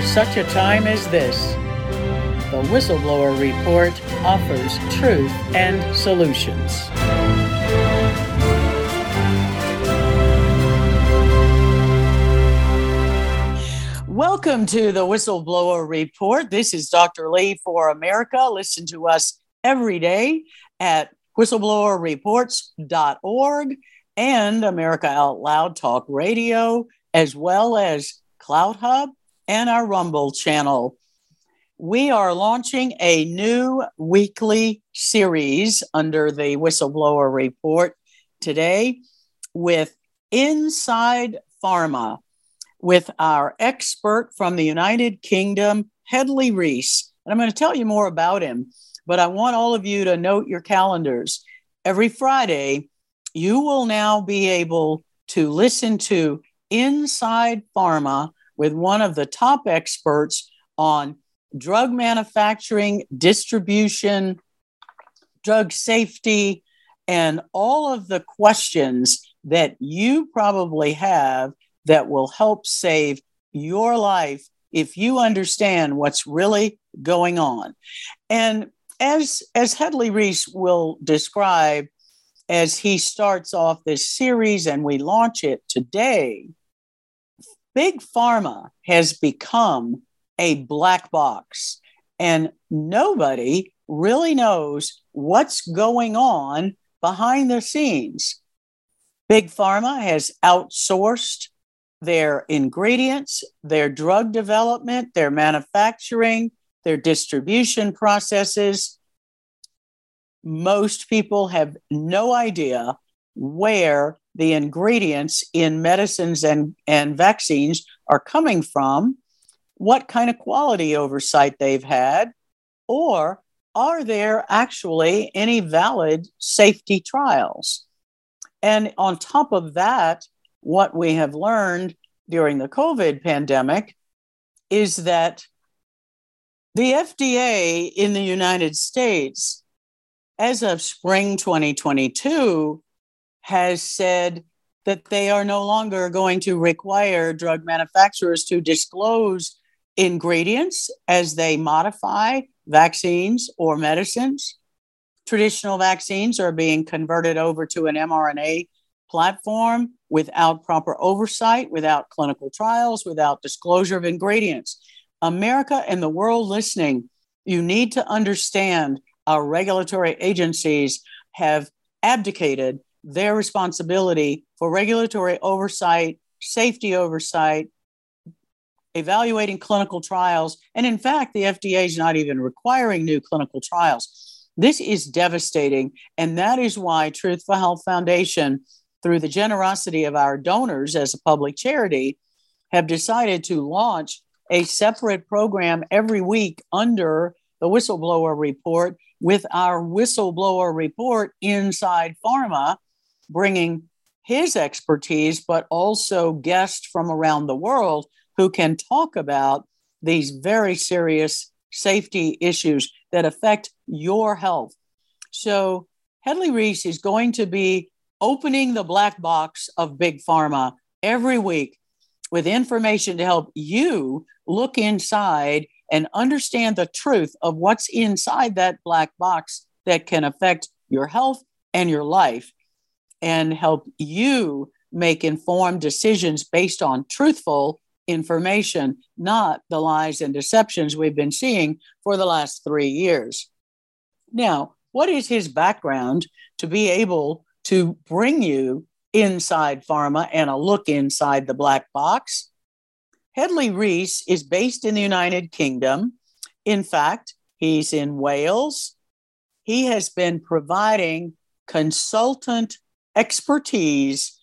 For such a time as this, the Whistleblower Report offers truth and solutions. Welcome to the Whistleblower Report. This is Dr. Lee for America. Listen to us every day at whistleblowerreports.org and America Out Loud Talk Radio, as well as CloutHub and our Rumble channel. We are launching a new weekly series under the Whistleblower Report today with Inside Pharma with our expert from the United Kingdom, Hedley Rees. And I'm going to tell you more about him, but I want all of you to note your calendars. Every Friday, you will now be able to listen to Inside Pharma with one of the top experts on drug manufacturing, distribution, drug safety, and all of the questions that you probably have that will help save your life if you understand what's really going on. And as as Hedley Rees will describe as he starts off this series and we launch it today, Big Pharma has become a black box and nobody really knows what's going on behind the scenes. Big Pharma has outsourced their ingredients, their drug development, their manufacturing, their distribution processes. Most people have no idea where the ingredients in medicines and, and vaccines are coming from, what kind of quality oversight they've had, or are there actually any valid safety trials? And on top of that, what we have learned during the COVID pandemic is that the FDA in the United States, as of spring 2022, has said that they are no longer going to require drug manufacturers to disclose ingredients as they modify vaccines or medicines. Traditional vaccines are being converted over to an mRNA platform without proper oversight, without clinical trials, without disclosure of ingredients. America and the world listening, you need to understand our regulatory agencies have abdicated their responsibility for regulatory oversight, safety oversight, evaluating clinical trials. And in fact, the FDA is not even requiring new clinical trials. This is devastating. And that is why Truth for Health Foundation through the generosity of our donors as a public charity, have decided to launch a separate program every week under the whistleblower report with our whistleblower report inside pharma, bringing his expertise, but also guests from around the world who can talk about these very serious safety issues that affect your health. So, Hedley Rees is going to be opening the black box of big pharma every week with information to help you look inside and understand the truth of what's inside that black box that can affect your health and your life and help you make informed decisions based on truthful information, not the lies and deceptions we've been seeing for the last three years. Now, what is his background to be able to bring you inside pharma and a look inside the black box. Hedley Rees is based in the United Kingdom. In fact, he's in Wales. he has been providing consultant expertise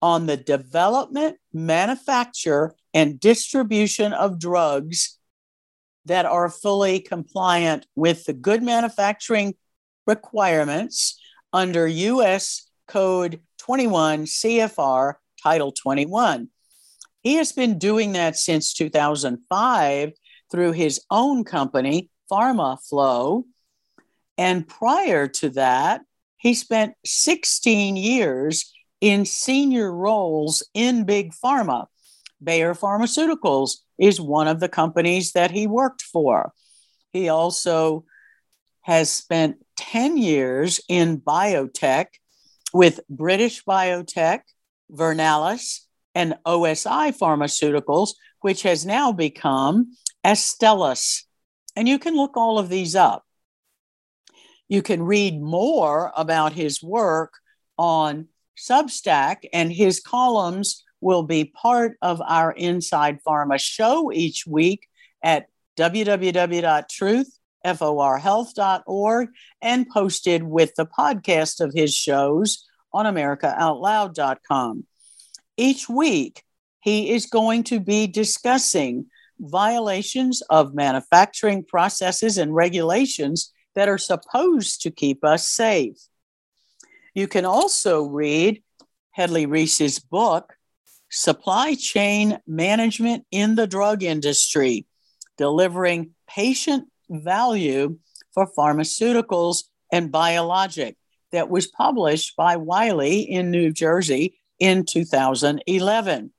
on the development, manufacture, and distribution of drugs that are fully compliant with the good manufacturing requirements under U.S. Code 21 CFR Title 21. He has been doing that since 2005 through his own company, PharmaFlow. And prior to that, he spent 16 years in senior roles in Big Pharma. Bayer Pharmaceuticals is one of the companies that he worked for. He also has spent 10 years in biotech with British Biotech, Vernalis, and OSI Pharmaceuticals, which has now become Astellas. And you can look all of these up. You can read more about his work on Substack, and his columns will be part of our Inside Pharma show each week at www.truthforhealth.org and posted with the podcast of his shows on americaoutloud.com. Each week, he is going to be discussing violations of manufacturing processes and regulations that are supposed to keep us safe. You can also read Hedley Rees's book, Supply Chain Management in the Drug Industry, delivering patient value for pharmaceuticals and biologic, that was published by Wiley in New Jersey in 2011.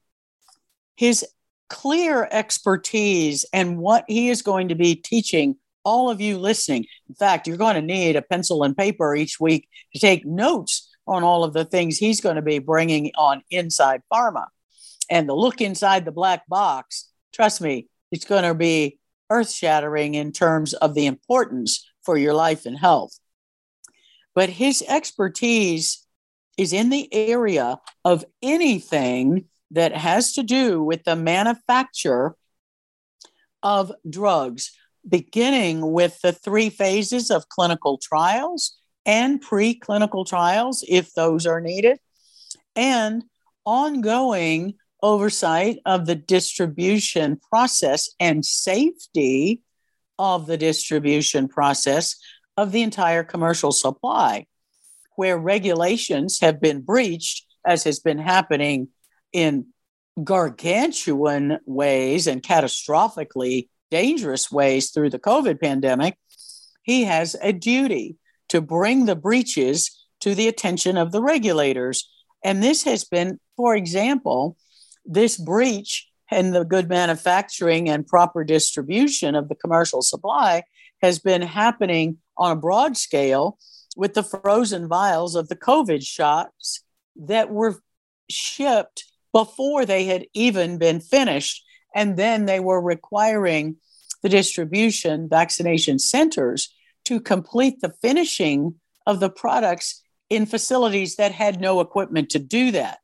His clear expertise and what he is going to be teaching all of you listening. In fact, you're going to need a pencil and paper each week to take notes on all of the things he's going to be bringing on Inside Pharma. And the look inside the black box, trust me, it's going to be earth shattering in terms of the importance for your life and health. But his expertise is in the area of anything that has to do with the manufacture of drugs, beginning with the three phases of clinical trials and preclinical trials, if those are needed, and ongoing oversight of the distribution process and safety of the distribution process of the entire commercial supply, where regulations have been breached, as has been happening in gargantuan ways and catastrophically dangerous ways through the COVID pandemic, he has a duty to bring the breaches to the attention of the regulators. And this has been, for example, this breach in the good manufacturing and proper distribution of the commercial supply has been happening on a broad scale with the frozen vials of the COVID shots that were shipped before they had even been finished. And then they were requiring the distribution vaccination centers to complete the finishing of the products in facilities that had no equipment to do that.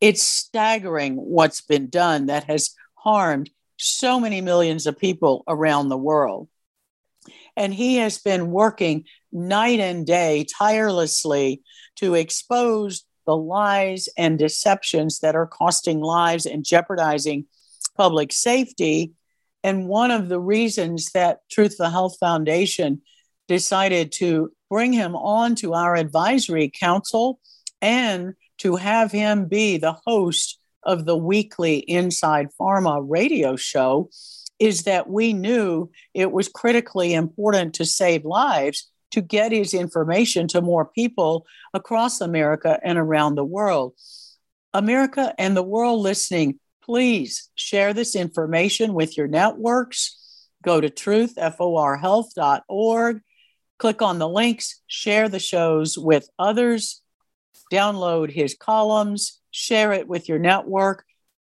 It's staggering what's been done that has harmed so many millions of people around the world. And he has been working night and day tirelessly to expose the lies and deceptions that are costing lives and jeopardizing public safety. And one of the reasons that Truth for Health Foundation decided to bring him on to our advisory council and to have him be the host of the weekly Inside Pharma radio show is that we knew it was critically important to save lives to get his information to more people across America and around the world. America and the world listening, please share this information with your networks. Go to truthforhealth.org, click on the links, share the shows with others, download his columns, share it with your network.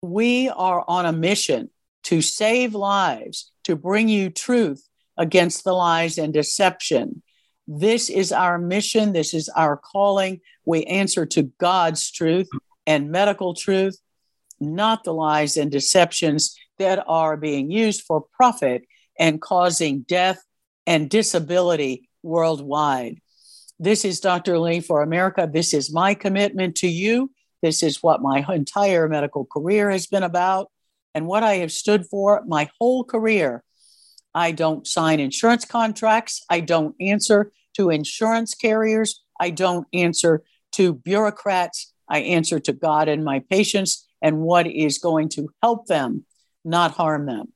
We are on a mission to save lives, to bring you truth against the lies and deception. This is our mission. This is our calling. We answer to God's truth and medical truth, not the lies and deceptions that are being used for profit and causing death and disability worldwide. This is Dr. Lee for America. This is my commitment to you. This is what my entire medical career has been about and what I have stood for my whole career. I don't sign insurance contracts. I don't answer to insurance carriers. I don't answer to bureaucrats. I answer to God and my patients and what is going to help them, not harm them.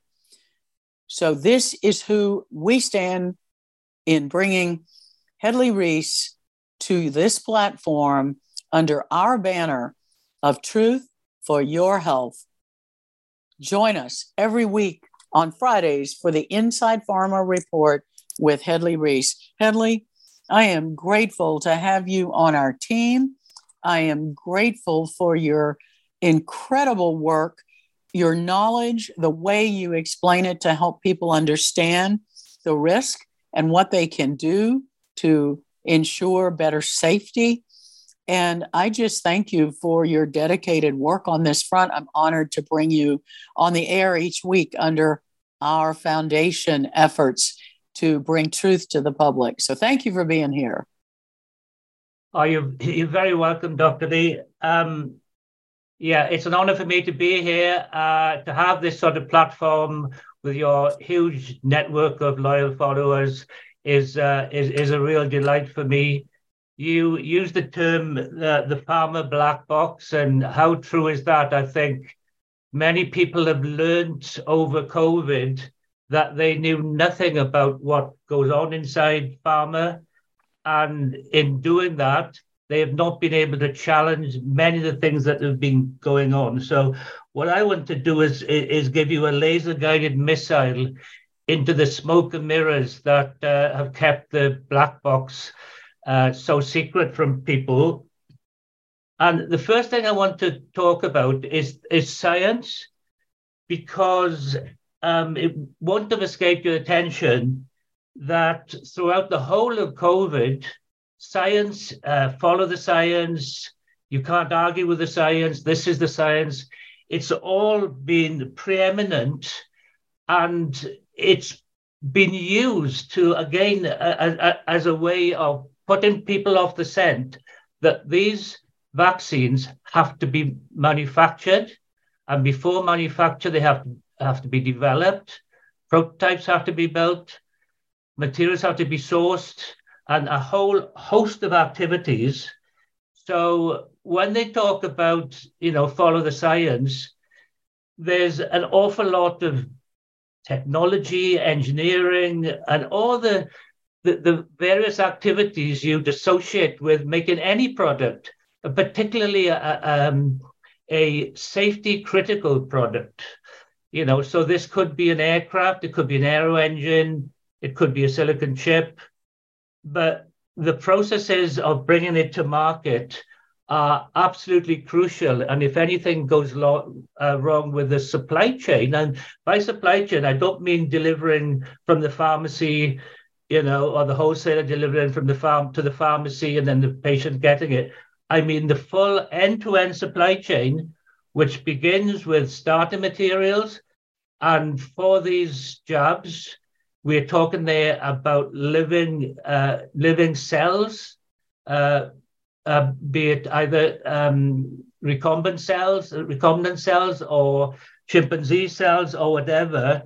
So, this is who we stand in bringing Hedley Rees to this platform under our banner of truth for your health. Join us every week on Fridays for the Inside Pharma Report with Hedley Rees. Hedley, I am grateful to have you on our team. I am grateful for your incredible work, your knowledge, the way you explain it to help people understand the risk and what they can do to ensure better safety. And I just thank you for your dedicated work on this front. I'm honored to bring you on the air each week under our foundation efforts to bring truth to the public. So thank you for being here. Oh, you're, you're very welcome, Dr. Lee. Um, yeah, it's an honor for me to be here, uh, to have this sort of platform with your huge network of loyal followers is uh, is is a real delight for me. You use the term uh, the pharma black box, and how true is that? I think many people have learned over COVID that they knew nothing about what goes on inside pharma, and in doing that, they have not been able to challenge many of the things that have been going on. So, what I want to do is is give you a laser guided missile into the smoke and mirrors that uh, have kept the black box uh, so secret from people. And the first thing I want to talk about is, is science, because um, it won't have escaped your attention that throughout the whole of COVID, science, uh, follow the science, you can't argue with the science, this is the science. It's all been preeminent and it's been used to again as a way of putting people off the scent that these vaccines have to be manufactured. And before manufacture they have have to be developed. Prototypes have to be built. Materials have to be sourced and a whole host of activities so when they talk about you know follow the science there's an awful lot of technology, engineering, and all the, the, the various activities you'd associate with making any product, particularly a, um, a safety critical product. You know, so this could be an aircraft, it could be an aero engine, it could be a silicon chip, but the processes of bringing it to market are absolutely crucial. And if anything goes lo- uh, wrong with the supply chain, and by supply chain, I don't mean delivering from the pharmacy, you know, or the wholesaler delivering from the farm to the pharmacy and then the patient getting it. I mean the full end to end supply chain, which begins with starting materials. And for these jobs, we're talking there about living, uh, living cells. Uh, uh, be it either um, recombinant cells, recombinant cells, or chimpanzee cells, or whatever.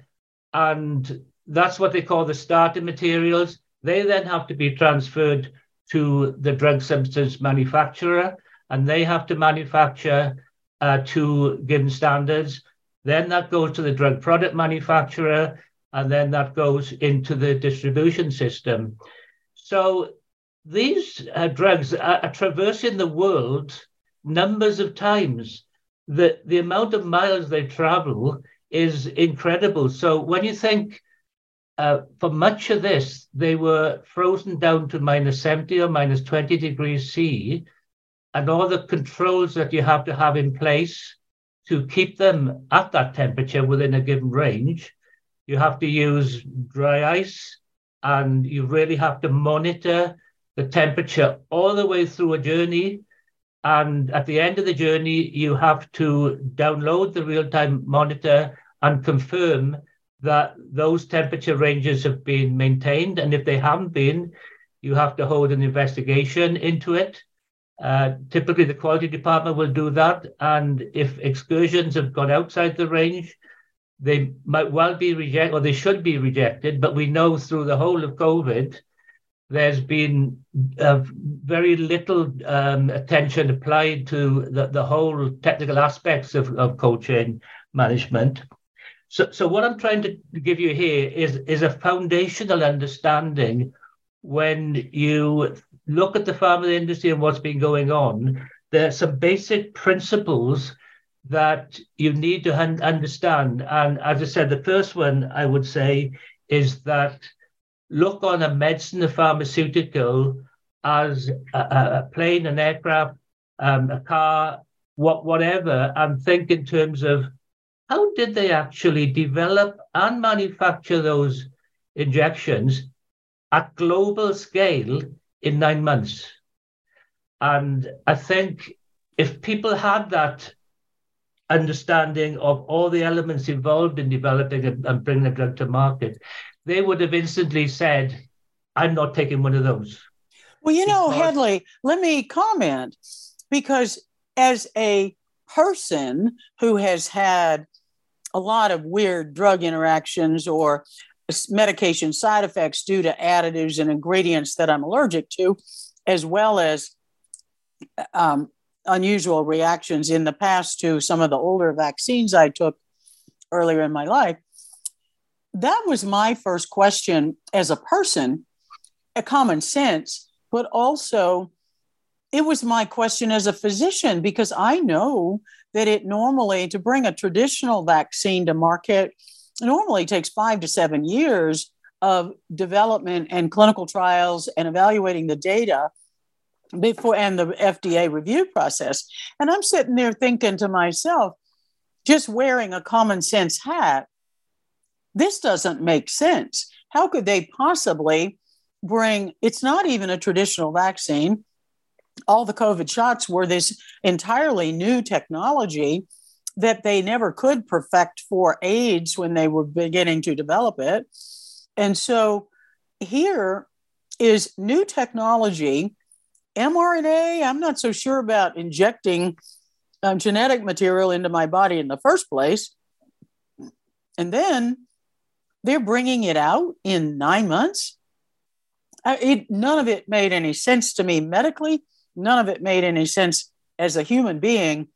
And that's what they call the starting materials. They then have to be transferred to the drug substance manufacturer, and they have to manufacture uh, to given standards. Then that goes to the drug product manufacturer, and then that goes into the distribution system. So these uh, drugs are, are, traversing the world numbers of times. The, the amount of miles they travel is incredible. So when you think uh, for much of this, they were frozen down to minus 70 or minus 20 degrees C, and all the controls that you have to have in place to keep them at that temperature within a given range. You have to use dry ice, and you really have to monitor the temperature all the way through a journey. And at the end of the journey, you have to download the real time monitor and confirm that those temperature ranges have been maintained. And if they haven't been, you have to hold an investigation into it. Uh, typically, the quality department will do that. And if excursions have gone outside the range, they might well be rejected or they should be rejected. But we know through the whole of COVID, there's been uh, very little um, attention applied to the, the whole technical aspects of, of cold chain management. So, so what I'm trying to give you here is, is a foundational understanding when you look at the pharma industry and what's been going on, there are some basic principles that you need to un- understand. And as I said, the first one I would say is that look on a medicine, a pharmaceutical, as a, a plane, an aircraft, um, a car, what, whatever, and think in terms of how did they actually develop and manufacture those injections at global scale in nine months? And I think if people had that understanding of all the elements involved in developing and bringing a drug to market, they would have instantly said, I'm not taking one of those. Well, you know, because- Hedley, let me comment because as a person who has had a lot of weird drug interactions or medication side effects due to additives and ingredients that I'm allergic to, as well as um, unusual reactions in the past to some of the older vaccines I took earlier in my life. That was my first question as a person, a common sense, but also it was my question as a physician because I know that it normally to bring a traditional vaccine to market normally takes 5 to 7 years of development and clinical trials and evaluating the data before and the FDA review process. And I'm sitting there thinking to myself, just wearing a common sense hat, this doesn't make sense. How could they possibly bring it's not even a traditional vaccine? All the COVID shots were this entirely new technology that they never could perfect for AIDS when they were beginning to develop it. And so here is new technology, mRNA. I'm not so sure about injecting um, genetic material into my body in the first place. And then they're bringing it out in nine months. It, none of it made any sense to me medically. None of it made any sense as a human being,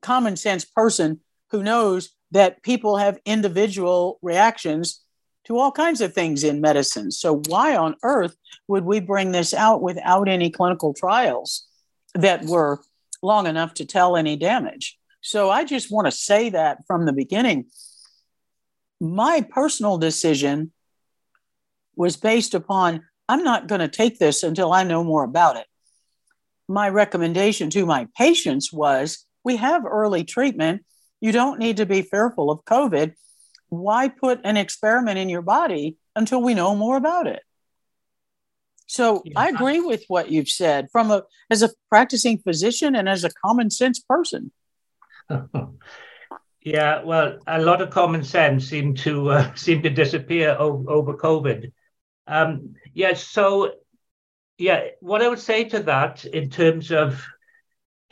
common sense person who knows that people have individual reactions to all kinds of things in medicine. So, why on earth would we bring this out without any clinical trials that were long enough to tell any damage? So, I just want to say that from the beginning my personal decision was based upon I'm not going to take this until I know more about it. My recommendation to my patients was we have early treatment. You don't need to be fearful of COVID. Why put an experiment in your body until we know more about it? So yeah. I agree with what you've said from a as a practicing physician and as a common sense person. Yeah, well, a lot of common sense seemed to uh, seem to disappear over, over COVID. Um, yeah, so yeah, what I would say to that in terms of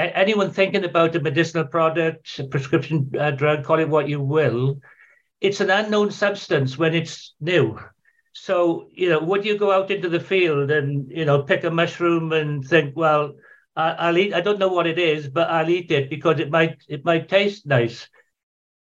anyone thinking about a medicinal product, a prescription uh, drug, call it what you will, it's an unknown substance when it's new. So, you know, would you go out into the field and, you know, pick a mushroom and think, well, I, will eat, I don't know what it is, but I'll eat it because it might, it might taste nice.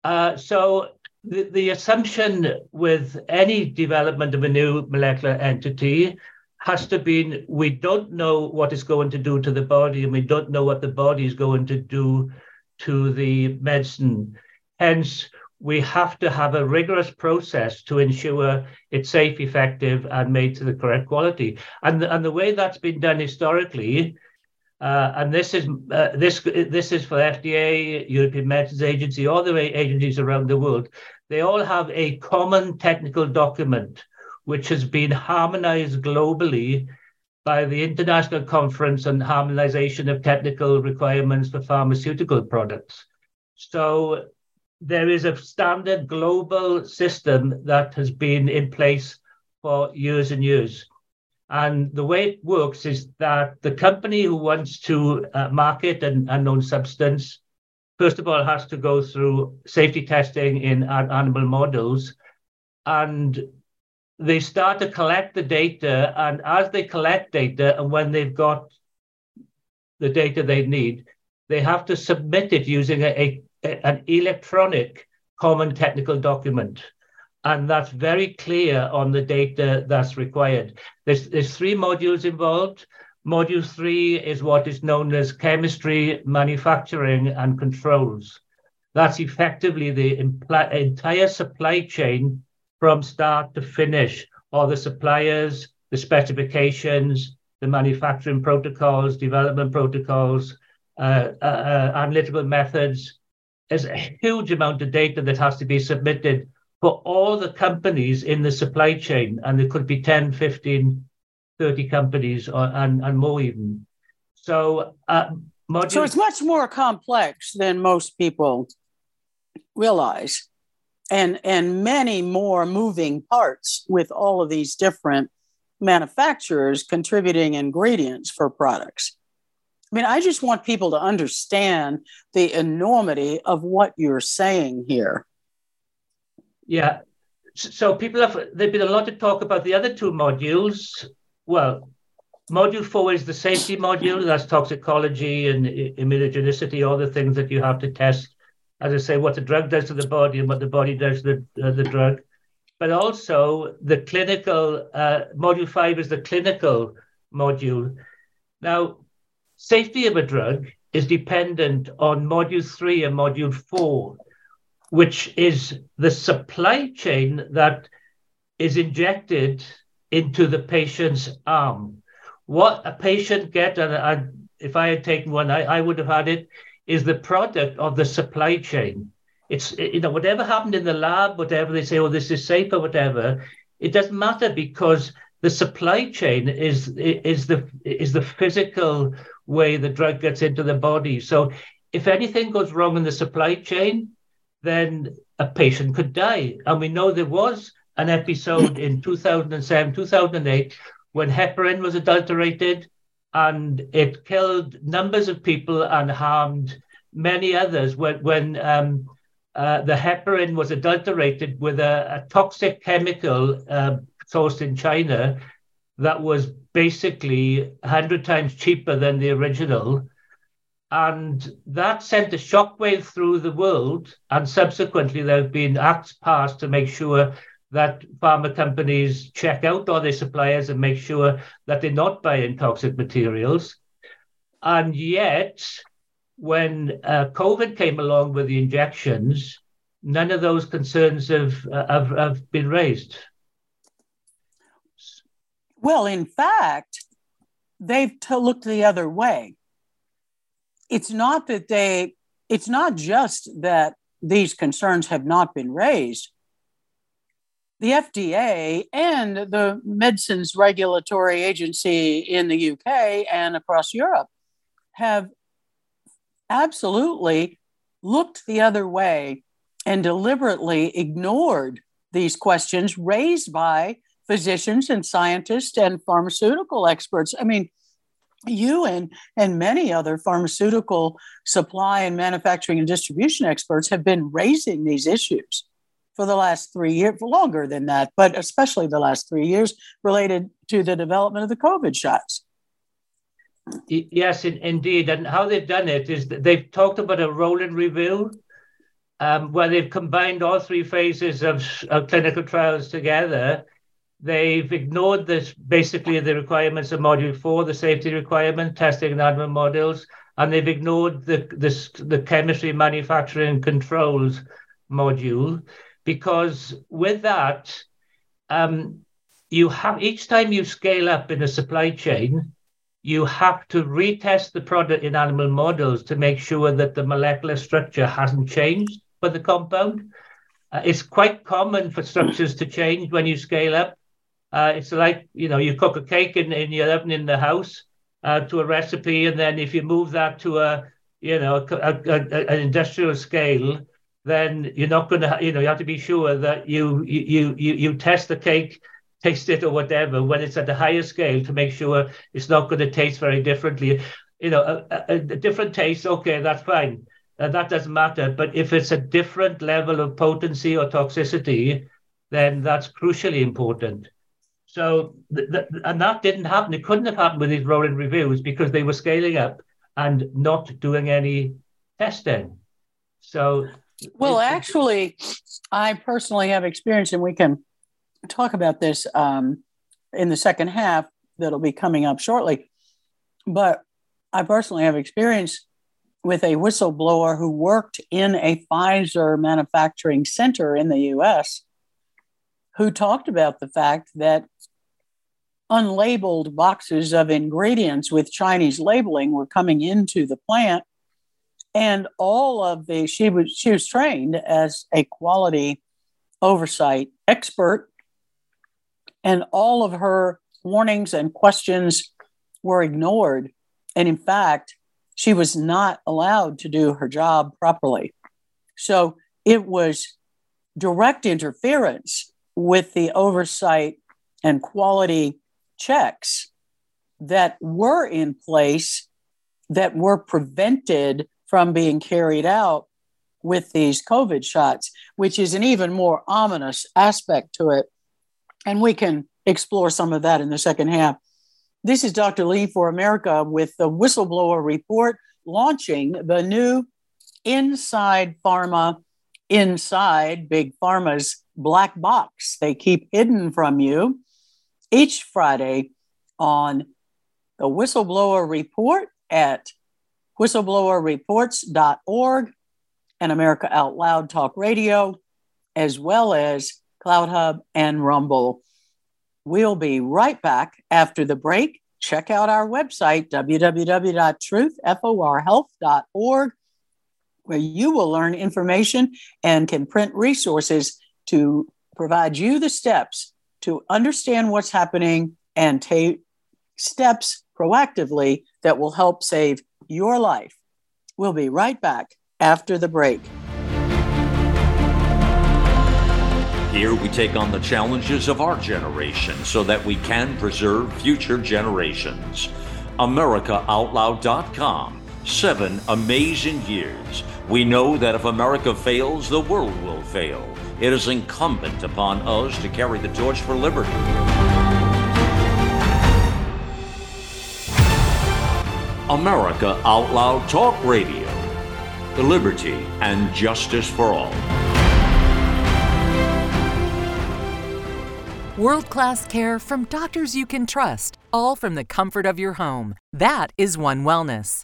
Uh, so the, the assumption with any development of a new molecular entity has to be we don't know what it's going to do to the body and we don't know what the body is going to do to the medicine. Hence, we have to have a rigorous process to ensure it's safe, effective, and made to the correct quality. And, and the way that's been done historically uh, and this is uh, this this is for FDA, European Medicines Agency, other agencies around the world. They all have a common technical document which has been harmonized globally by the International Conference on Harmonization of Technical Requirements for Pharmaceutical Products. So there is a standard global system that has been in place for years and years. And the way it works is that the company who wants to uh, market an unknown substance, first of all, has to go through safety testing in animal models. And they start to collect the data. And as they collect data, and when they've got the data they need, they have to submit it using a, a, an electronic common technical document. And that's very clear on the data that's required. There's, there's three modules involved. Module three is what is known as chemistry, manufacturing, and controls. That's effectively the impl- entire supply chain from start to finish, all the suppliers, the specifications, the manufacturing protocols, development protocols, uh, uh, uh, analytical methods. There's a huge amount of data that has to be submitted for all the companies in the supply chain, and there could be 10, 15, 30 companies or, and, and more even. So, uh, so it's much more complex than most people realize and and many more moving parts with all of these different manufacturers contributing ingredients for products. I mean, I just want people to understand the enormity of what you're saying here. Yeah. So people have there've been a lot of talk about the other two modules. Well, module four is the safety module, that's toxicology and immunogenicity, all the things that you have to test as I say, what the drug does to the body and what the body does to the, uh, the drug. But also the clinical, uh, module five is the clinical module. Now, safety of a drug is dependent on module three and module four, which is the supply chain that is injected into the patient's arm. What a patient get, and, if I had taken one, I, I would have had it is the product of the supply chain. It's you know whatever happened in the lab, whatever they say, oh this is safe or whatever, it doesn't matter because the supply chain is is the is the physical way the drug gets into the body. So if anything goes wrong in the supply chain, then a patient could die. And we know there was an episode in 2007, 2008 when heparin was adulterated and it killed numbers of people and harmed many others when, when um, uh, the heparin was adulterated with a, a toxic chemical uh, sourced in China that was basically 100 times cheaper than the original. And that sent a shockwave through the world. And subsequently, there have been acts passed to make sure that pharma companies check out all their suppliers and make sure that they're not buying toxic materials. And yet, when uh, COVID came along with the injections, none of those concerns have, uh, have, have been raised. Well, in fact, they've to looked the other way. It's not that they, it's not just that these concerns have not been raised the FDA and the Medicines Regulatory Agency in the UK and across Europe have absolutely looked the other way and deliberately ignored these questions raised by physicians and scientists and pharmaceutical experts. I mean, you and, and many other pharmaceutical supply and manufacturing and distribution experts have been raising these issues for the last three years, longer than that, but especially the last three years related to the development of the COVID shots. Yes, indeed. And how they've done it is they've talked about a rolling review um, where they've combined all three phases of, of clinical trials together. They've ignored this basically the requirements of module four, the safety requirement, testing and animal models, and they've ignored the, the, the chemistry manufacturing controls module because with that, um, you have each time you scale up in a supply chain, you have to retest the product in animal models to make sure that the molecular structure hasn't changed for the compound. Uh, it's quite common for structures to change when you scale up. Uh, it's like you know you cook a cake in, in your oven in the house uh, to a recipe, and then if you move that to a you know a, a, a, an industrial scale, then you're not going to, you know, you have to be sure that you you you you test the cake, taste it or whatever when it's at the higher scale to make sure it's not going to taste very differently. You know, a different taste, okay, that's fine. Uh, that doesn't matter. But if it's a different level of potency or toxicity, then that's crucially important. So, th- th- and that didn't happen. It couldn't have happened with these rolling reviews because they were scaling up and not doing any testing. So, well, actually, I personally have experience, and we can talk about this um, in the second half that'll be coming up shortly. But I personally have experience with a whistleblower who worked in a Pfizer manufacturing center in the US who talked about the fact that unlabeled boxes of ingredients with Chinese labeling were coming into the plant. And all of the she was she was trained as a quality oversight expert. And all of her warnings and questions were ignored. And in fact she was not allowed to do her job properly. So it was direct interference with the oversight and quality checks that were in place that were prevented from being carried out with these COVID shots, which is an even more ominous aspect to it. And we can explore some of that in the second half. This is Dr. Lee for America with the Whistleblower Report launching the new Inside Pharma, Inside Big Pharma's black box they keep hidden from you each Friday on the Whistleblower Report at whistleblowerreports.org and America Out Loud Talk Radio, as well as CloutHub and Rumble. We'll be right back after the break. Check out our website, www.truthforhealth.org, where you will learn information and can print resources to provide you the steps to understand what's happening and take steps proactively that will help save your life. We'll be right back after the break. Here we take on the challenges of our generation so that we can preserve future generations. AmericaOutloud.com. Seven amazing years. We know that if America fails, the world will fail. It is incumbent upon us to carry the torch for liberty. America Out Loud Talk Radio. The liberty and justice for all. World class care from doctors you can trust, all from the comfort of your home. That is One Wellness.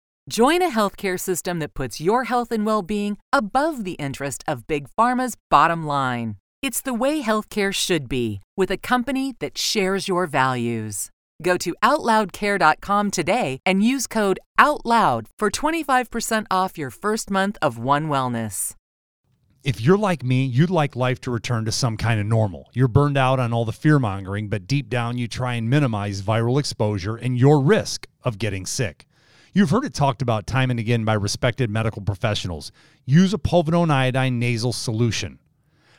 Join a healthcare system that puts your health and well being above the interest of Big Pharma's bottom line. It's the way healthcare should be, with a company that shares your values. Go to OutLoudCare.com today and use code OUTLOUD for 25% off your first month of One Wellness. If you're like me, you'd like life to return to some kind of normal. You're burned out on all the fear mongering, but deep down you try and minimize viral exposure and your risk of getting sick. You've heard it talked about time and again by respected medical professionals. Use a povidone iodine nasal solution.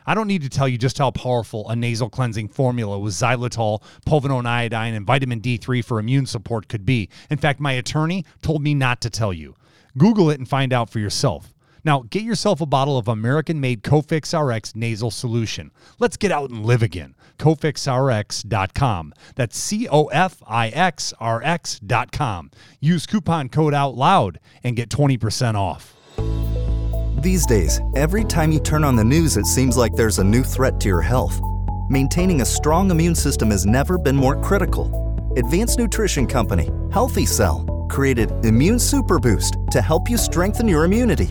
I don't need to tell you just how powerful a nasal cleansing formula with xylitol, povidone iodine, and vitamin D3 for immune support could be. In fact, my attorney told me not to tell you. Google it and find out for yourself. Now, get yourself a bottle of American made Cofix RX nasal solution. Let's get out and live again. CofixRx.com. That's C O F I X R X.com. Use coupon code OUT LOUD and get 20% off. These days, every time you turn on the news, it seems like there's a new threat to your health. Maintaining a strong immune system has never been more critical. Advanced Nutrition Company, Healthy Cell, created Immune Super Boost to help you strengthen your immunity.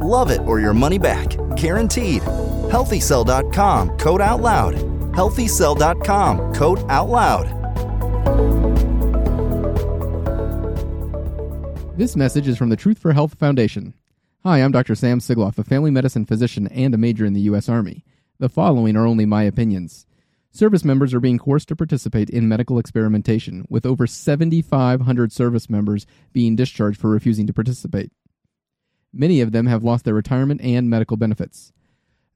Love it or your money back. Guaranteed. Healthycell.com code OUTLOUD. Healthycell.com code out loud. This message is from the Truth for Health Foundation. Hi, I'm Dr. Sam Sigoloff, a family medicine physician and a major in the U.S. Army. The following are only my opinions. Service members are being forced to participate in medical experimentation, with over 7,500 service members being discharged for refusing to participate. Many of them have lost their retirement and medical benefits.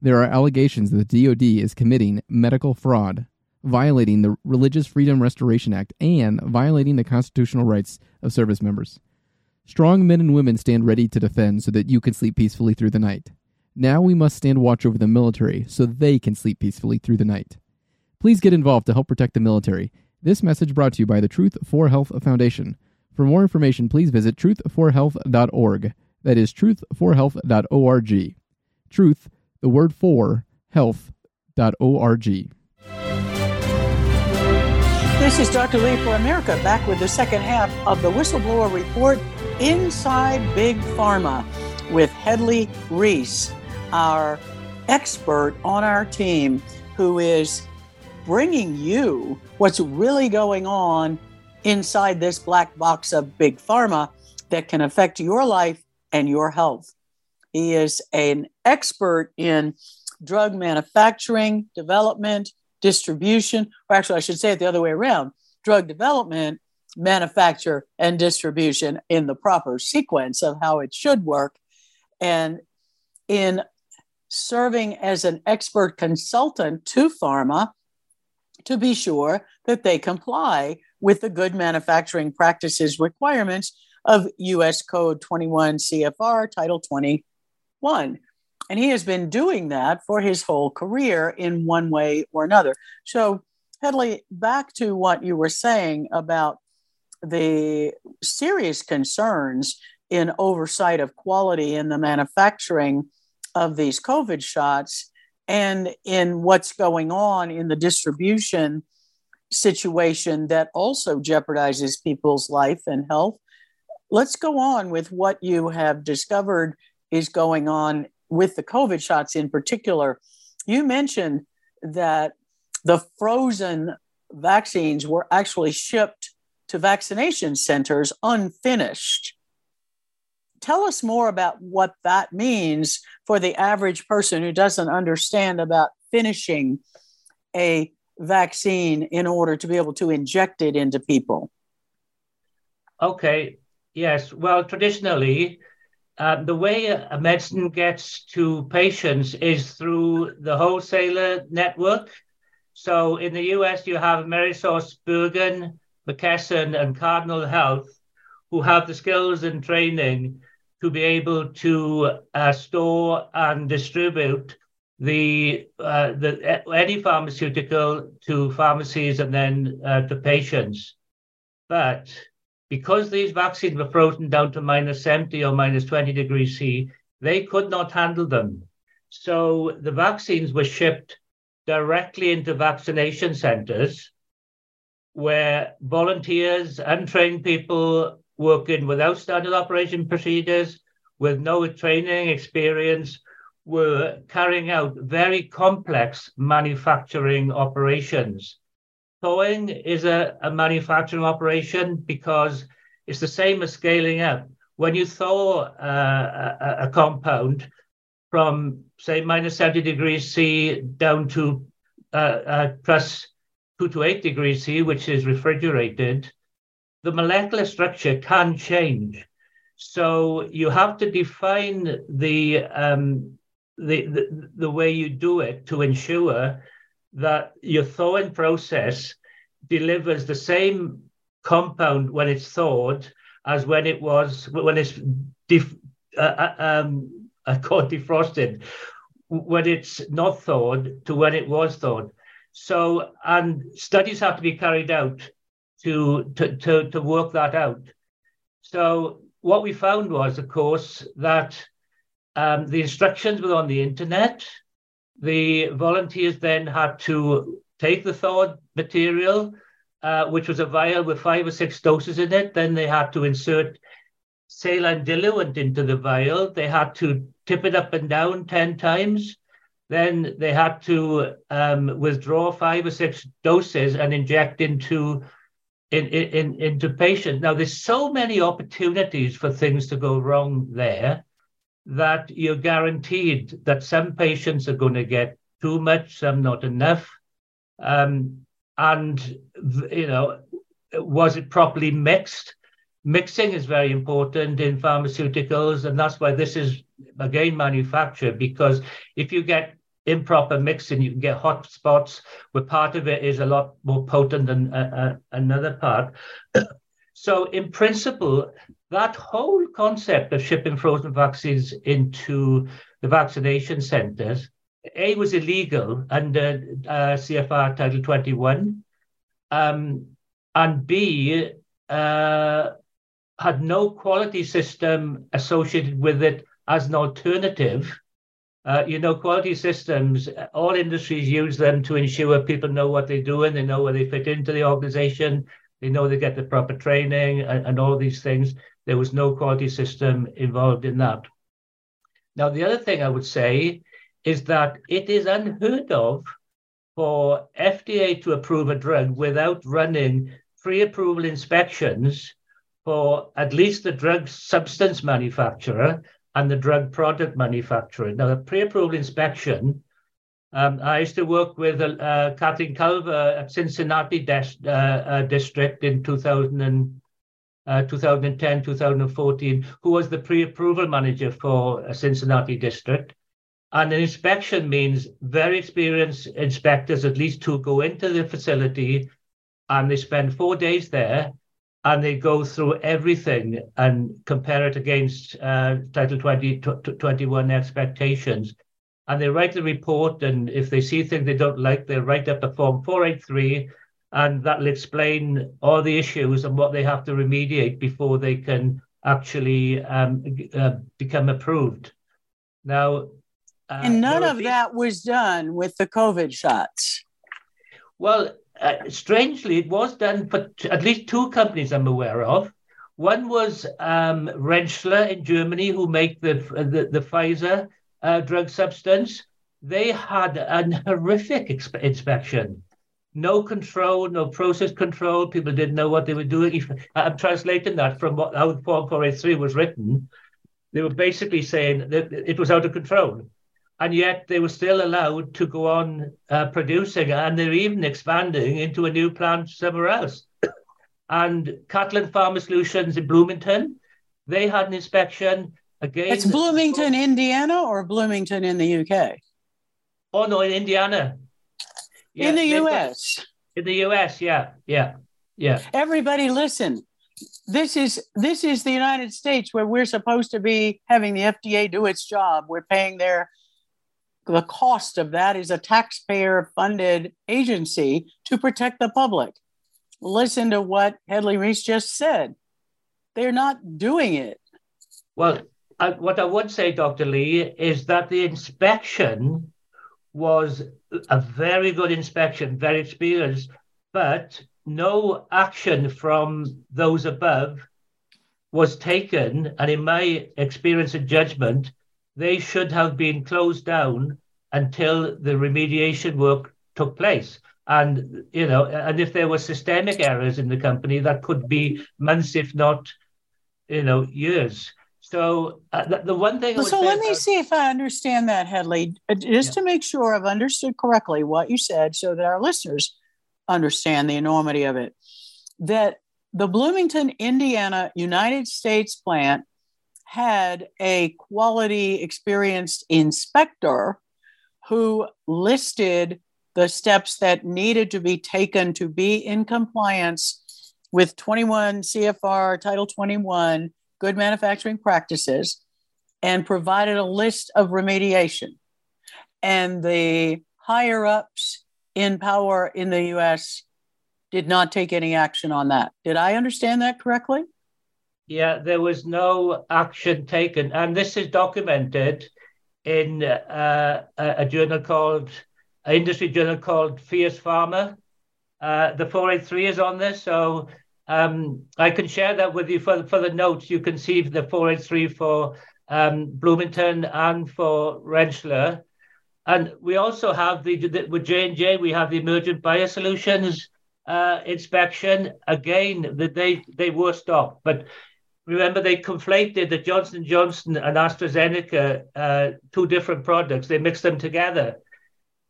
There are allegations that the DoD is committing medical fraud, violating the Religious Freedom Restoration Act, and violating the constitutional rights of service members. Strong men and women stand ready to defend so that you can sleep peacefully through the night. Now we must stand watch over the military so they can sleep peacefully through the night. Please get involved to help protect the military. This message brought to you by the Truth for Health Foundation. For more information, please visit truthforhealth.org. That is truthforhealth.org. Truth, the word for, health.org. This is Dr. Lee for America, back with the second half of the Whistleblower Report Inside Big Pharma with Hedley Rees, our expert on our team, who is bringing you what's really going on inside this black box of big pharma that can affect your life and your health. He is an expert in drug manufacturing, development, distribution, or actually, I should say it the other way around drug development, manufacture, and distribution in the proper sequence of how it should work. And in serving as an expert consultant to pharma, to be sure that they comply with the good manufacturing practices requirements of US Code 21 CFR Title 21. And he has been doing that for his whole career in one way or another. So, Hedley, back to what you were saying about the serious concerns in oversight of quality in the manufacturing of these COVID shots and in what's going on in the distribution situation that also jeopardizes people's life and health. Let's go on with what you have discovered is going on with the COVID shots in particular. You mentioned that the frozen vaccines were actually shipped to vaccination centers unfinished tell us more about what that means for the average person who doesn't understand about finishing a vaccine in order to be able to inject it into people. Okay, yes. Well, traditionally, uh, the way a medicine gets to patients is through the wholesaler network. So in the US, you have AmerisourceBergen, McKesson, and Cardinal Health, who have the skills and training to be able to uh, store and distribute the uh, the any pharmaceutical to pharmacies and then uh, to patients. But because these vaccines were frozen down to minus 70 or minus 20 degrees C, they could not handle them. So the vaccines were shipped directly into vaccination centers where volunteers, untrained people working without standard operation procedures, with no training experience, were carrying out very complex manufacturing operations. Thawing is a, a manufacturing operation because it's the same as scaling up. When you thaw uh, a, a, compound from, say, minus 70 degrees C down to uh, uh, plus 2 to 8 degrees C, which is refrigerated, the molecular structure can change. So you have to define the, um, the, the, the way you do it to ensure that your thawing process delivers the same compound when it's thawed as when it was when it's def, uh, uh um, defrosted when it's not thawed to when it was thawed. So, and studies have to be carried out to, to, to, to work that out. So, what we found was, of course, that um, the instructions were on the internet. The volunteers then had to take the thawed material, uh, which was a vial with five or six doses in it. Then they had to insert saline diluent into the vial. They had to tip it up and down 10 times. Then they had to um, withdraw five or six doses and inject into in, in, into patients. Now, there's so many opportunities for things to go wrong there that you're guaranteed that some patients are going to get too much, some not enough. Um, and, you know, was it properly mixed? Mixing is very important in pharmaceuticals, and that's why this is again manufactured. Because if you get improper mixing, you can get hot spots where part of it is a lot more potent than uh, uh, another part. so, in principle, that whole concept of shipping frozen vaccines into the vaccination centres, A, was illegal under uh, CFR Title 21, um, and B, uh, had no quality system associated with it as an alternative. Uh, you know, quality systems, all industries use them to ensure people know what they're doing, they know where they fit into the organization, they know they get the proper training and, and all these things. There was no quality system involved in that. Now, the other thing I would say is that it is unheard of for FDA to approve a drug without running pre approval inspections for at least the drug substance manufacturer and the drug product manufacturer. Now, the pre-approval inspection, um, I used to work with uh, Kathleen Culver at Cincinnati des- uh, uh, district in 2000 and, uh, 2010, 2014, who was the pre-approval manager for Cincinnati district. And an inspection means very experienced inspectors, at least two, go into the facility and they spend four days there and they go through everything and compare it against uh, Title 20, 21 expectations. And they write the report, and if they see things they don't like, they write up a Form 483, and that'll explain all the issues and what they have to remediate before they can actually um, uh, become approved. Now, uh, and none of that was done with the COVID shots. Well, uh, strangely, it was done for t- at least two companies I'm aware of. One was um, Rentschler in Germany, who make the the, the Pfizer uh, drug substance. They had an horrific exp- inspection. No control, no process control. People didn't know what they were doing. I'm translating that from what how Form 483 was written. They were basically saying that it was out of control and yet they were still allowed to go on uh, producing, and they're even expanding into a new plant somewhere else. and Catalent Pharma Solutions in Bloomington, they had an inspection again. It's Bloomington, Indiana, or Bloomington in the UK? Oh no, in Indiana. Yeah, in the US. Got, in the US, yeah, yeah, yeah. Everybody, listen. This is this is the United States where we're supposed to be having the FDA do its job. We're paying their the cost of that is a taxpayer funded agency to protect the public. Listen to what Hedley Rees just said. They're not doing it. Well, I, what I would say, Dr. Lee, is that the inspection was a very good inspection, very experienced, but no action from those above was taken. And in my experience and judgment, they should have been closed down until the remediation work took place. And you know, and if there were systemic errors in the company, that could be months, if not, you know, years. So uh, the, the, one thing. so let me see if I understand that, Hedley, uh, just yeah. to make sure I've understood correctly what you said, so that our listeners understand the enormity of it. That the Bloomington, Indiana, United States plant had a quality experienced inspector who listed the steps that needed to be taken to be in compliance with 21 CFR Title 21 good manufacturing practices and provided a list of remediation. And the higher ups in power in the US did not take any action on that. Did I understand that correctly? Yeah, there was no action taken. And this is documented in uh, a, journal called, an industry journal called Fierce Pharma. Uh, the 483 is on this. So um, I can share that with you for, for the notes. You can see the 483 for um, Bloomington and for Rentschler. And we also have the, the with J and J, we have the emergent biosolutions uh, inspection. Again, that they they were stopped, but remember they conflated the Johnson Johnson and AstraZeneca, uh, two different products. They mixed them together.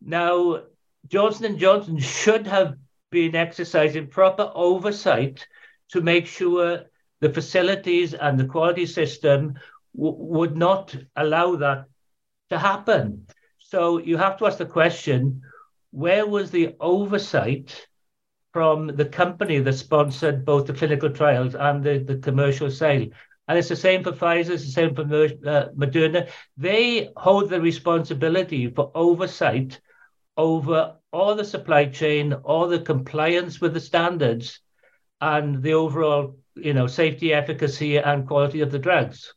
Now, Johnson and Johnson should have been exercising proper oversight to make sure the facilities and the quality system w- would not allow that to happen. So you have to ask the question where was the oversight from the company that sponsored both the clinical trials and the, the commercial sale? And it's the same for Pfizer, it's the same for uh, Moderna. They hold the responsibility for oversight over all the supply chain, all the compliance with the standards, and the overall, you know, safety, efficacy, and quality of the drugs.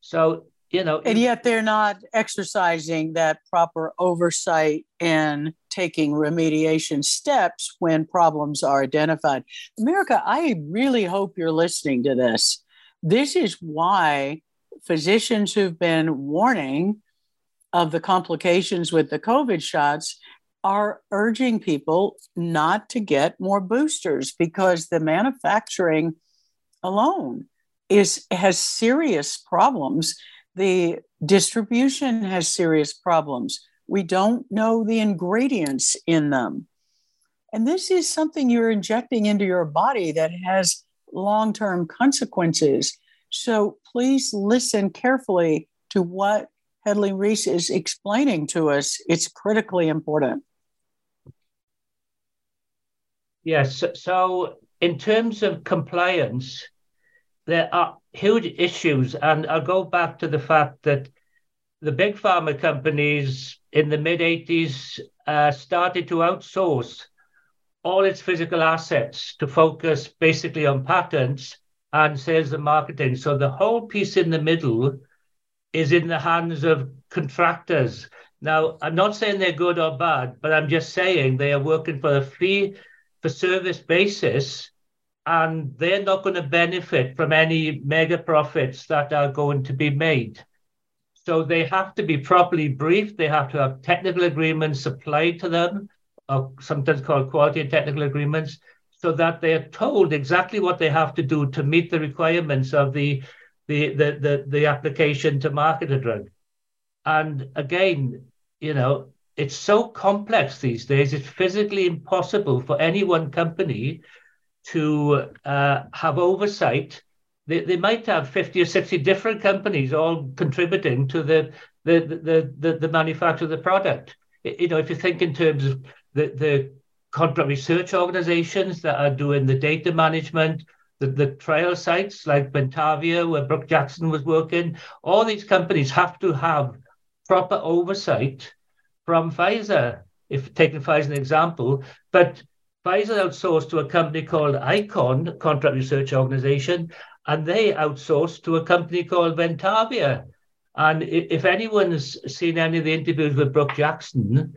So you know and yet they're not exercising that proper oversight and taking remediation steps when problems are identified america i really hope you're listening to this this is why physicians who've been warning of the complications with the covid shots are urging people not to get more boosters because the manufacturing alone is has serious problems the distribution has serious problems. We don't know the ingredients in them. And this is something you're injecting into your body that has long term consequences. So please listen carefully to what Hedley Rees is explaining to us. It's critically important. Yes. So, in terms of compliance, there are huge issues. And I'll go back to the fact that the big pharma companies in the mid 80s uh, started to outsource all its physical assets to focus basically on patents and sales and marketing. So the whole piece in the middle is in the hands of contractors. Now, I'm not saying they're good or bad, but I'm just saying they are working for a fee for service basis and they're not going to benefit from any mega profits that are going to be made. So they have to be properly briefed. They have to have technical agreements supplied to them, or sometimes called quality and technical agreements, so that they are told exactly what they have to do to meet the requirements of the the the the, the application to market a drug. And again, you know, it's so complex these days. It's physically impossible for any one company to uh, have oversight. They, they might have 50 or 60 different companies all contributing to the, the, the, the, the manufacture of the product. You know, if you think in terms of the, the contract research organizations that are doing the data management, the, the trial sites like Ventavia, where Brook Jackson was working, all these companies have to have proper oversight from Pfizer, if taking Pfizer as an example. But Pfizer outsourced to a company called ICON, Contract Research Organization, and they outsourced to a company called Ventavia. And if anyone's seen any of the interviews with Brook Jackson,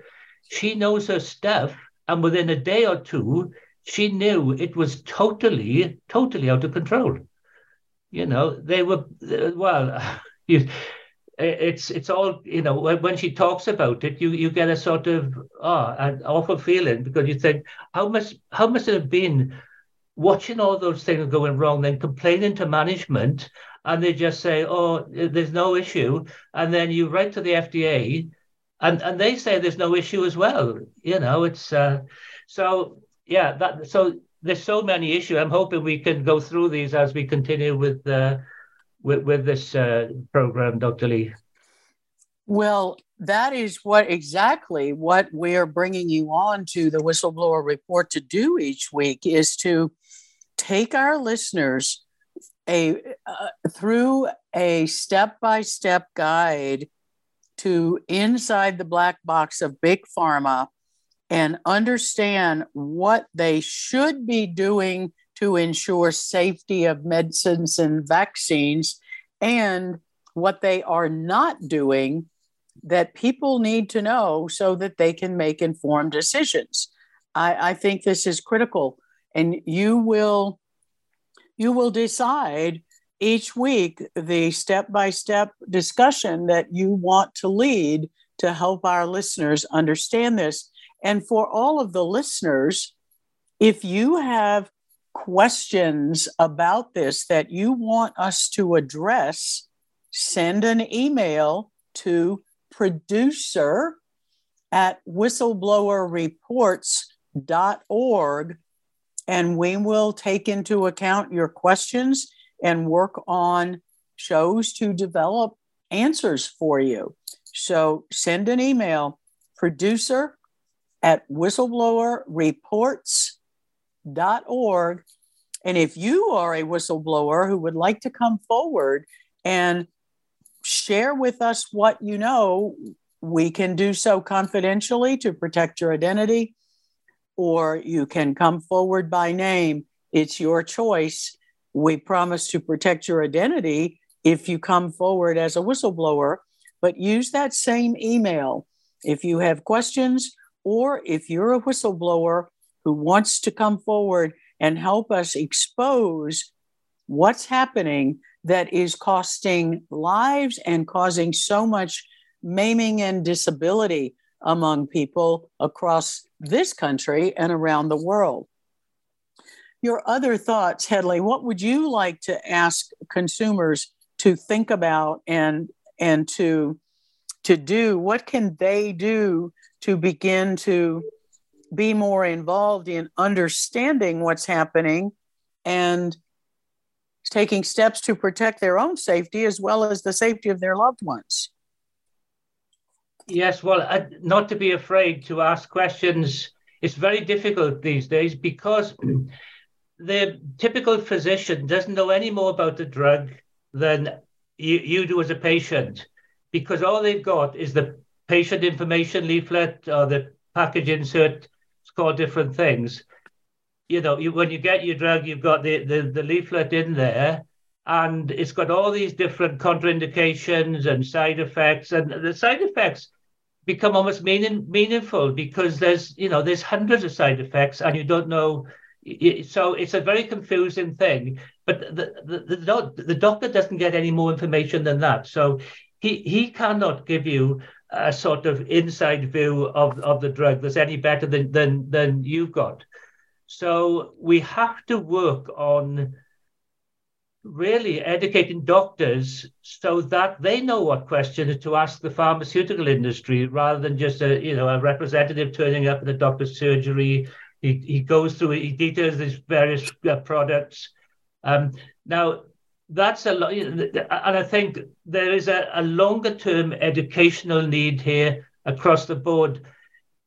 she knows her stuff. And within a day or two, she knew it was totally, totally out of control. You know, they were, well, you, it's it's all you know when she talks about it you you get a sort of oh an awful feeling because you think how much how must it have been watching all those things going wrong then complaining to management and they just say oh there's no issue and then you write to the FDA and and they say there's no issue as well you know it's uh, so yeah that so there's so many issues i'm hoping we can go through these as we continue with uh, with, with this uh, program, Dr. Lee? Well, that is what exactly what we're bringing you on to the whistleblower report to do each week is to take our listeners a uh, through a step-by-step guide to inside the black box of big pharma and understand what they should be doing to ensure safety of medicines and vaccines and what they are not doing that people need to know so that they can make informed decisions. I, I think this is critical, and you will you will decide each week the step by step discussion that you want to lead to help our listeners understand this. And for all of the listeners, if you have questions about this that you want us to address, send an email to producer at whistleblowerreports.org and we will take into account your questions and work on shows to develop answers for you. So send an email, producer at whistleblowerreports.org. And if you are a whistleblower who would like to come forward and share with us what you know, we can do so confidentially to protect your identity, or you can come forward by name. It's your choice. We promise to protect your identity if you come forward as a whistleblower, but use that same email if you have questions or if you're a whistleblower who wants to come forward and help us expose what's happening that is costing lives and causing so much maiming and disability among people across this country and around the world. Your other thoughts, Hedley, what would you like to ask consumers to think about and and to to do? What can they do to begin to be more involved in understanding what's happening and taking steps to protect their own safety as well as the safety of their loved ones? Yes, well, uh, not to be afraid to ask questions. It's very difficult these days because the typical physician doesn't know any more about the drug than you, you do as a patient because all they've got is the patient information leaflet or the package insert. It's called different things. You know, you, when you get your drug, you've got the, the, the leaflet in there and it's got all these different contraindications and side effects and the side effects become almost meaning, meaningful because there's you know there's hundreds of side effects and you don't know so it's a very confusing thing but the the, the, the doctor doesn't get any more information than that so he he cannot give you a sort of inside view of, of the drug that's any better than than than you've got. So we have to work on really educating doctors so that they know what questions to ask the pharmaceutical industry rather than just a you know a representative turning up at the doctor's surgery. He, he goes through he details his various uh, products. Um, now that's a lot and i think there is a, a longer term educational need here across the board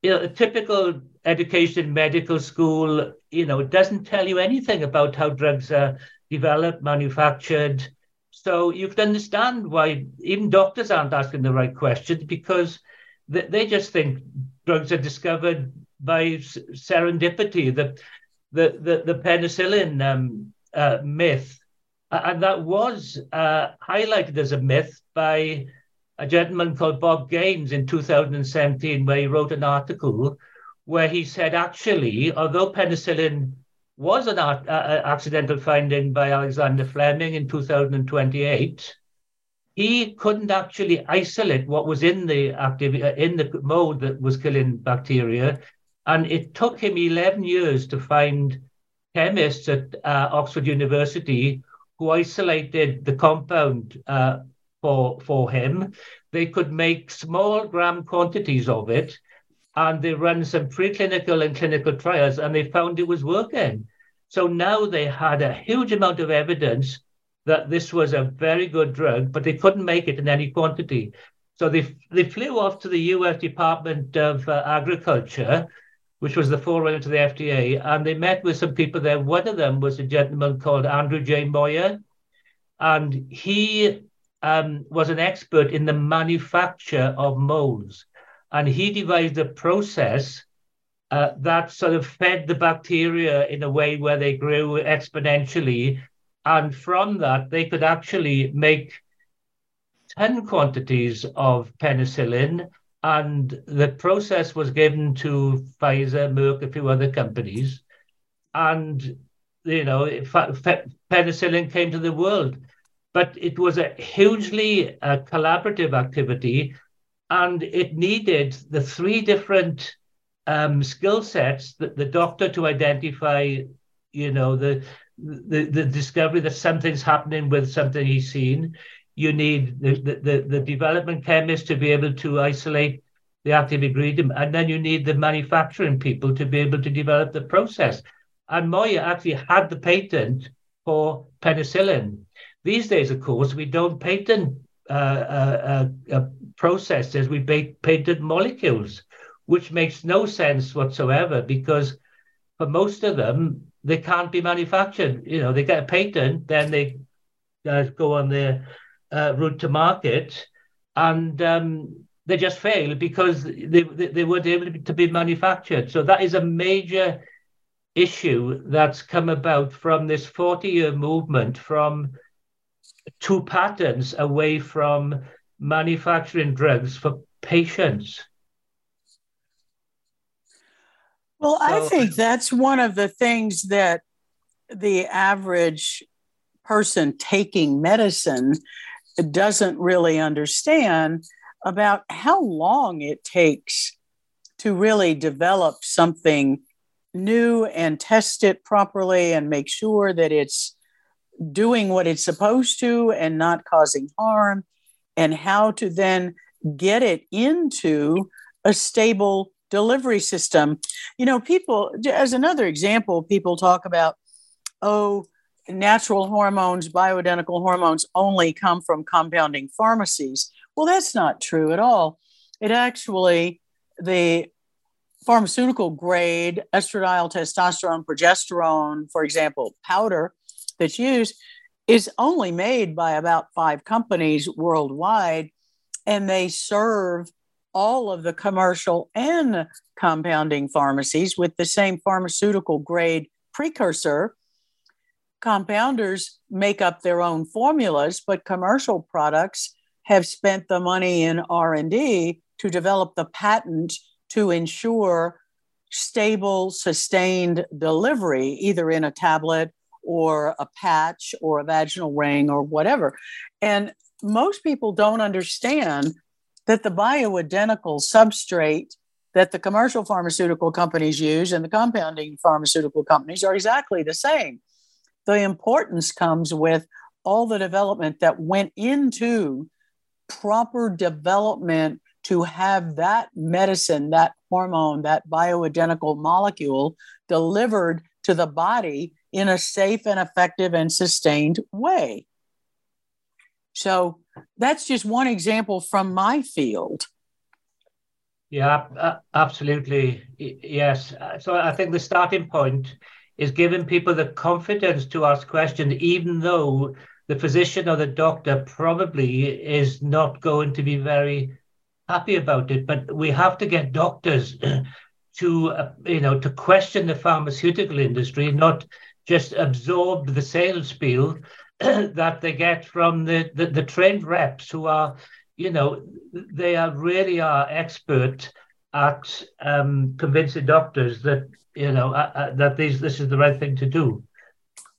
you know a typical education medical school you know doesn't tell you anything about how drugs are developed, manufactured. So you can understand why even doctors aren't asking the right questions because they, they just think drugs are discovered by serendipity, the the the, the penicillin um, uh, myth, and that was uh, highlighted as a myth by a gentleman called Bob Gaynes in 2017, where he wrote an article where he said actually, although penicillin was an uh, uh, accidental finding by Alexander Fleming in 2028. He couldn't actually isolate what was in the active uh, in the mold that was killing bacteria, and it took him 11 years to find chemists at uh, Oxford University who isolated the compound uh, for for him. They could make small gram quantities of it, and they ran some preclinical and clinical trials and they found it was working. So now they had a huge amount of evidence that this was a very good drug, but they couldn't make it in any quantity. So they, they flew off to the US Department of uh, Agriculture, which was the forerunner to the FDA, and they met with some people there. One of them was a gentleman called Andrew J. Moyer, and he um, was an expert in the manufacture of molds. And he devised a process uh, that sort of fed the bacteria in a way where they grew exponentially. And from that, they could actually make 10 quantities of penicillin. And the process was given to Pfizer, Merck, a few other companies. And, you know, penicillin came to the world. But it was a hugely uh, collaborative activity. And it needed the three different um, skill sets that the doctor to identify you know the, the the discovery that something's happening with something he's seen you need the, the, the development chemist to be able to isolate the active ingredient and then you need the manufacturing people to be able to develop the process and Moyer actually had the patent for penicillin these days, of course, we don't patent uh, uh, uh, uh processes, we patent molecules, which makes no sense whatsoever because for most of them, they can't be manufactured. You know, they get a patent, then they uh, go on their uh, route to market, and um, they just failed because they, they, they weren't able to be manufactured. So that is a major issue that's come about from this 40 year movement from two patents away from manufacturing drugs for patients. Well, so, I think that's one of the things that the average person taking medicine doesn't really understand about how long it takes to really develop something new and test it properly and make sure that it's doing what it's supposed to and not causing harm, and how to then get it into a stable delivery system. You know, people, as another example, people talk about, oh, natural hormones, bioidentical hormones only come from compounding pharmacies. Well, that's not true at all. It actually, the pharmaceutical grade estradiol, testosterone, progesterone, for example, powder that's used is only made by about five companies worldwide, and they serve all of the commercial and compounding pharmacies with the same pharmaceutical grade precursor. Compounders make up their own formulas, but commercial products have spent the money in R&D to develop the patent to ensure stable, sustained delivery, either in a tablet or a patch or a vaginal ring or whatever. And most people don't understand that the bioidentical substrate that the commercial pharmaceutical companies use and the compounding pharmaceutical companies are exactly the same. The importance comes with all the development that went into proper development to have that medicine, that hormone, that bioidentical molecule delivered to the body in a safe and effective and sustained way. So that's just one example from my field. Yeah, absolutely. Yes. So I think the starting point is giving people the confidence to ask questions, even though the physician or the doctor probably is not going to be very happy about it. But we have to get doctors to, uh, you know, to question the pharmaceutical industry, not just absorb the sales spiel that they get from the, the, the trained reps who are, you know, they are really are expert at um, convincing doctors that you know uh, uh, that these this is the right thing to do.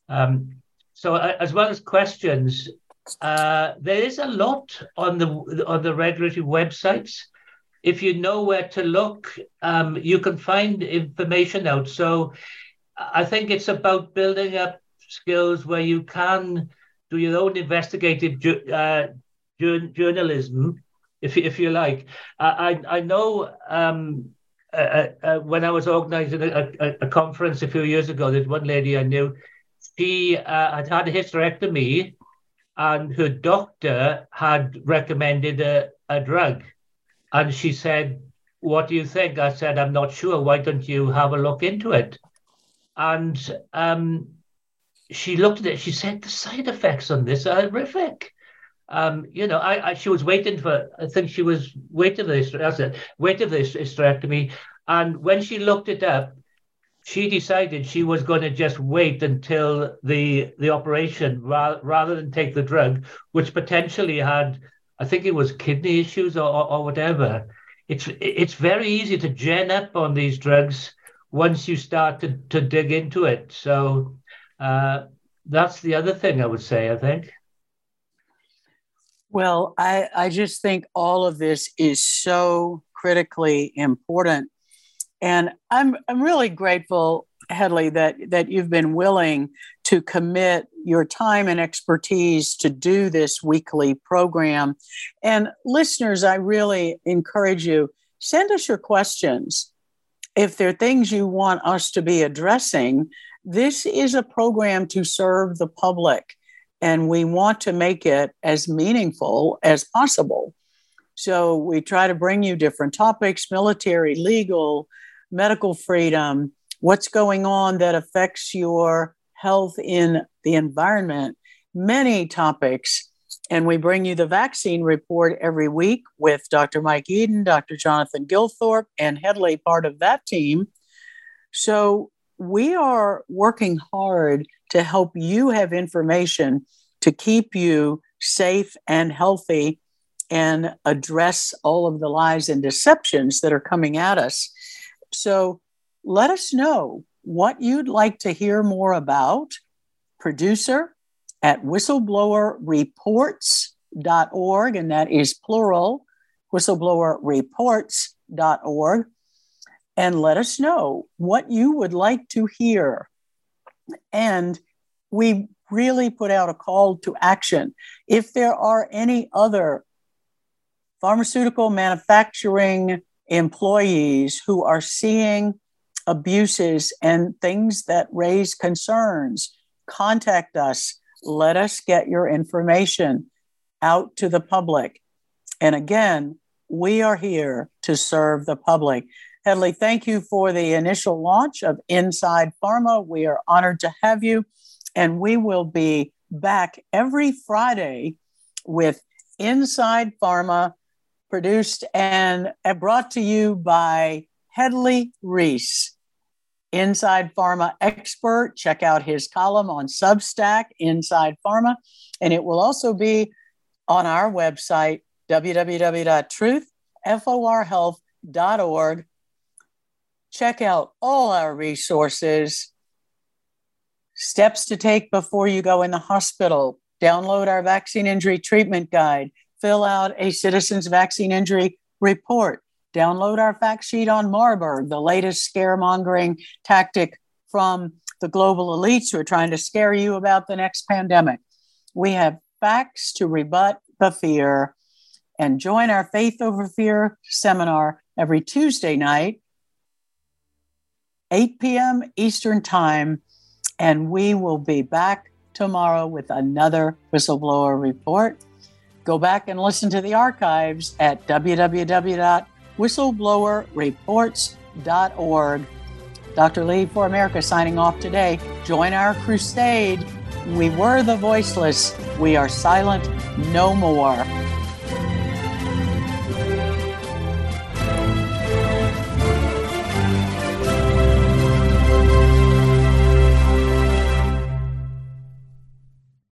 Um, so uh, as well as questions, uh, there is a lot on the on the regulatory websites. If you know where to look, um, you can find information out. So I think it's about building up skills where you can do your own investigative uh, journalism, if if you like. I I know um, uh, uh, when I was organising a, a, a, conference a few years ago, there's one lady I knew. She uh, had had a hysterectomy, and her doctor had recommended a, a drug, and she said, "What do you think?" I said, "I'm not sure. Why don't you have a look into it?" And um, she looked at it. She said, "The side effects on this are horrific." Um, you know, I, I, she was waiting for. I think she was waiting for this. That's it. Waiting for this hysterectomy, and when she looked it up, she decided she was going to just wait until the the operation ra- rather than take the drug, which potentially had, I think it was kidney issues or, or, or whatever. It's it's very easy to gen up on these drugs once you start to, to dig into it. So uh, that's the other thing I would say. I think. Well, I, I just think all of this is so critically important and I'm I'm really grateful, Hedley, that that you've been willing to commit your time and expertise to do this weekly program. And listeners, I really encourage you send us your questions. If there are things you want us to be addressing, this is a program to serve the public, and we want to make it as meaningful as possible. So we try to bring you different topics military, legal, medical freedom, what's going on that affects your health in the environment, many topics. And we bring you the vaccine report every week with Dr. Mike Yeadon, Dr. Jonathan Gilthorpe, and Hedley, part of that team. So we are working hard to help you have information to keep you safe and healthy and address all of the lies and deceptions that are coming at us. So let us know what you'd like to hear more about. Producer at whistleblowerreports.org, and that is plural, whistleblowerreports.org. And let us know what you would like to hear. And we really put out a call to action. If there are any other pharmaceutical manufacturing employees who are seeing abuses and things that raise concerns, contact us. Let us get your information out to the public. And again, we are here to serve the public. Hedley, thank you for the initial launch of Inside Pharma. We are honored to have you. And we will be back every Friday with Inside Pharma produced and uh, brought to you by Hedley Rees, Inside Pharma expert. Check out his column on Substack, Inside Pharma, and it will also be on our website, www.truthforhealth.org. Check out all our resources, steps to take before you go in the hospital. Download our vaccine injury treatment guide fill out a citizen's vaccine injury report, download our fact sheet on Marburg, the latest scaremongering tactic from the global elites who are trying to scare you about the next pandemic. We have facts to rebut the fear and join our Faith Over Fear seminar every Tuesday night, 8 p.m. Eastern Time. And we will be back tomorrow with another whistleblower report. Go back and listen to the archives at www.whistleblowerreports.org. Dr. Lee for America signing off today. Join our crusade. We were the voiceless. We are silent no more.